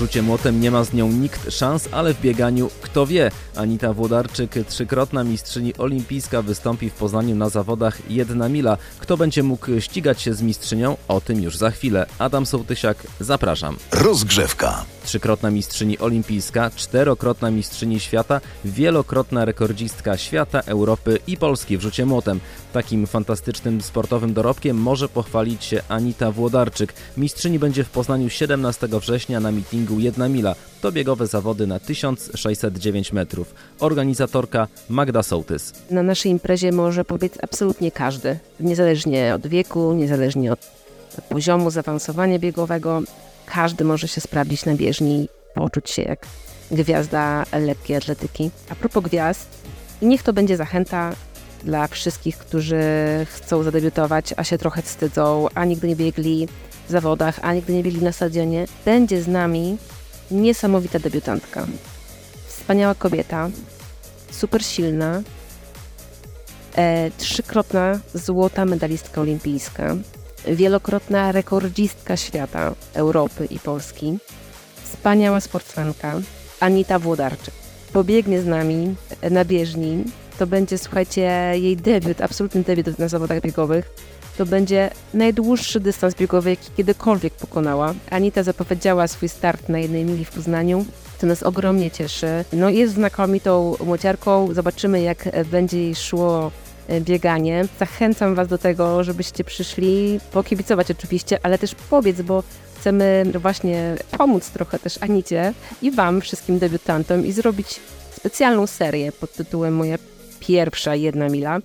Rzucie młotem nie ma z nią nikt szans, ale w bieganiu kto wie. Anita Włodarczyk, trzykrotna mistrzyni olimpijska, wystąpi w Poznaniu na zawodach jedna mila. Kto będzie mógł ścigać się z mistrzynią? O tym już za chwilę. Adam Sołtysiak, zapraszam. Rozgrzewka. Trzykrotna mistrzyni olimpijska, czterokrotna mistrzyni świata, wielokrotna rekordzistka świata, Europy i Polski w rzucie młotem. Takim fantastycznym sportowym dorobkiem może pochwalić się Anita Włodarczyk. Mistrzyni będzie w Poznaniu 17 września na meetingu Jedna Mila. To biegowe zawody na 1609 metrów. Organizatorka Magda Sołtys. Na naszej imprezie może pobiec absolutnie każdy, niezależnie od wieku, niezależnie od poziomu zaawansowania biegowego. Każdy może się sprawdzić na bieżni i poczuć się jak gwiazda lekkiej atletyki. A propos gwiazd, niech to będzie zachęta dla wszystkich, którzy chcą zadebiutować, a się trochę wstydzą, a nigdy nie biegli zawodach, a nigdy nie biegli na stadionie. Będzie z nami niesamowita debiutantka. Wspaniała kobieta, super silna, e, trzykrotna złota medalistka olimpijska, wielokrotna rekordzistka świata, Europy i Polski, wspaniała sportsmenka Anita Włodarczyk. Pobiegnie z nami na bieżni. To będzie, słuchajcie, jej debiut, absolutny debiut na zawodach biegowych. To będzie najdłuższy dystans biegowy, jaki kiedykolwiek pokonała. Anita zapowiedziała swój start na jednej mili w Poznaniu, co nas ogromnie cieszy. No jest znakomitą młociarką. Zobaczymy, jak będzie jej szło e, bieganie. Zachęcam Was do tego, żebyście przyszli, pokibicować oczywiście, ale też pobiec, bo chcemy właśnie pomóc trochę też Anicie i Wam, wszystkim debiutantom i zrobić specjalną serię pod tytułem Moja pierwsza jedna mila.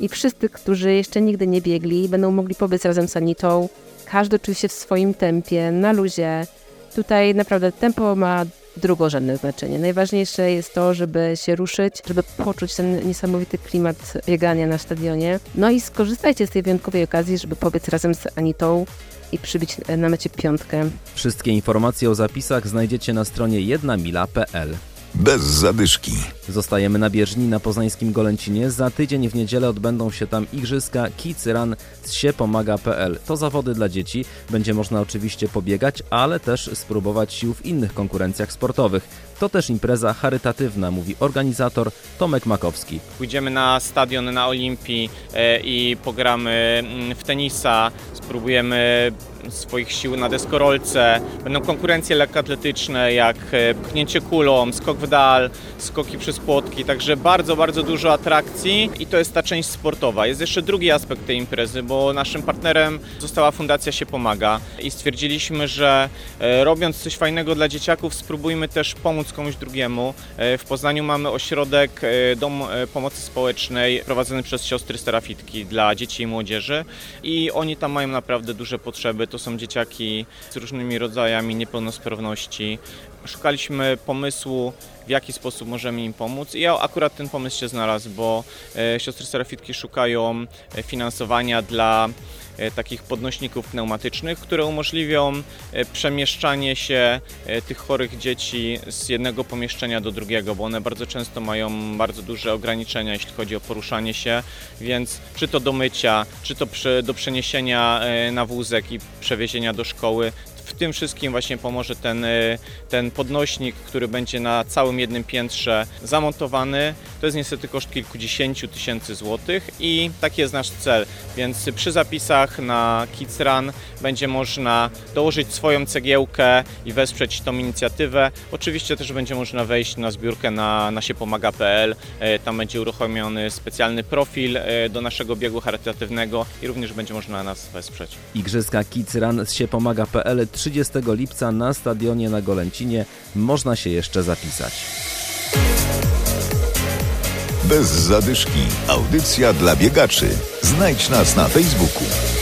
I wszyscy, którzy jeszcze nigdy nie biegli, będą mogli pobiec razem z Anitą. Każdy oczywiście w swoim tempie, na luzie. Tutaj naprawdę tempo ma drugorzędne znaczenie. Najważniejsze jest to, żeby się ruszyć, żeby poczuć ten niesamowity klimat biegania na stadionie. No i skorzystajcie z tej wyjątkowej okazji, żeby pobiec razem z Anitą i przybić na mecie piątkę. Wszystkie informacje o zapisach znajdziecie na stronie jednamila.pl. Bez zadyszki. Zostajemy na bieżni na poznańskim Golęcinie. Za tydzień w niedzielę odbędą się tam igrzyska Kids Run z siepomaga.pl. To zawody dla dzieci. Będzie można oczywiście pobiegać, ale też spróbować sił w innych konkurencjach sportowych. To też impreza charytatywna, mówi organizator Tomek Makowski. Pójdziemy na stadion na Olimpii e, i pogramy mm, w tenisa, spróbujemy swoich sił na deskorolce. Będą konkurencje lekkoatletyczne jak e, pchnięcie kulą, skok w dal, skoki przez płotki, także bardzo, bardzo dużo atrakcji i to jest ta część sportowa. Jest jeszcze drugi aspekt tej imprezy, bo naszym partnerem została Fundacja Się Pomaga i stwierdziliśmy, że e, robiąc coś fajnego dla dzieciaków, spróbujmy też pomóc komuś drugiemu. E, W Poznaniu mamy ośrodek Dom Pomocy Społecznej prowadzony przez siostry Serafitki dla dzieci i młodzieży i oni tam mają naprawdę duże potrzeby. To są dzieciaki z różnymi rodzajami niepełnosprawności. Szukaliśmy pomysłu, w jaki sposób możemy im pomóc. I ja akurat ten pomysł się znalazł, bo e, siostry Serafitki szukają e, finansowania dla e, takich podnośników pneumatycznych, które umożliwią przemieszczanie się tych chorych dzieci z jednego pomieszczenia do drugiego, bo one bardzo często mają bardzo duże ograniczenia, jeśli chodzi o poruszanie się, więc czy to do mycia, czy to do przeniesienia na wózek i przewiezienia do szkoły, w tym wszystkim właśnie pomoże ten, e, ten podnośnik, który będzie na całym jednym piętrze zamontowany. To jest niestety koszt kilkudziesięciu tysięcy złotych i taki jest nasz cel. Więc przy zapisach na Kids Run będzie można dołożyć swoją cegiełkę i wesprzeć tą inicjatywę. Oczywiście też będzie można wejść na zbiórkę na, na siepomaga.pl. E, Tam będzie uruchomiony specjalny profil e, do naszego biegu charytatywnego i również będzie można nas wesprzeć. Igrzyska Kids Run z siepomaga.pl 30 lipca na stadionie na Golęcinie. Można się jeszcze zapisać. Bez zadyszki. Audycja dla biegaczy. Znajdź nas na Facebooku.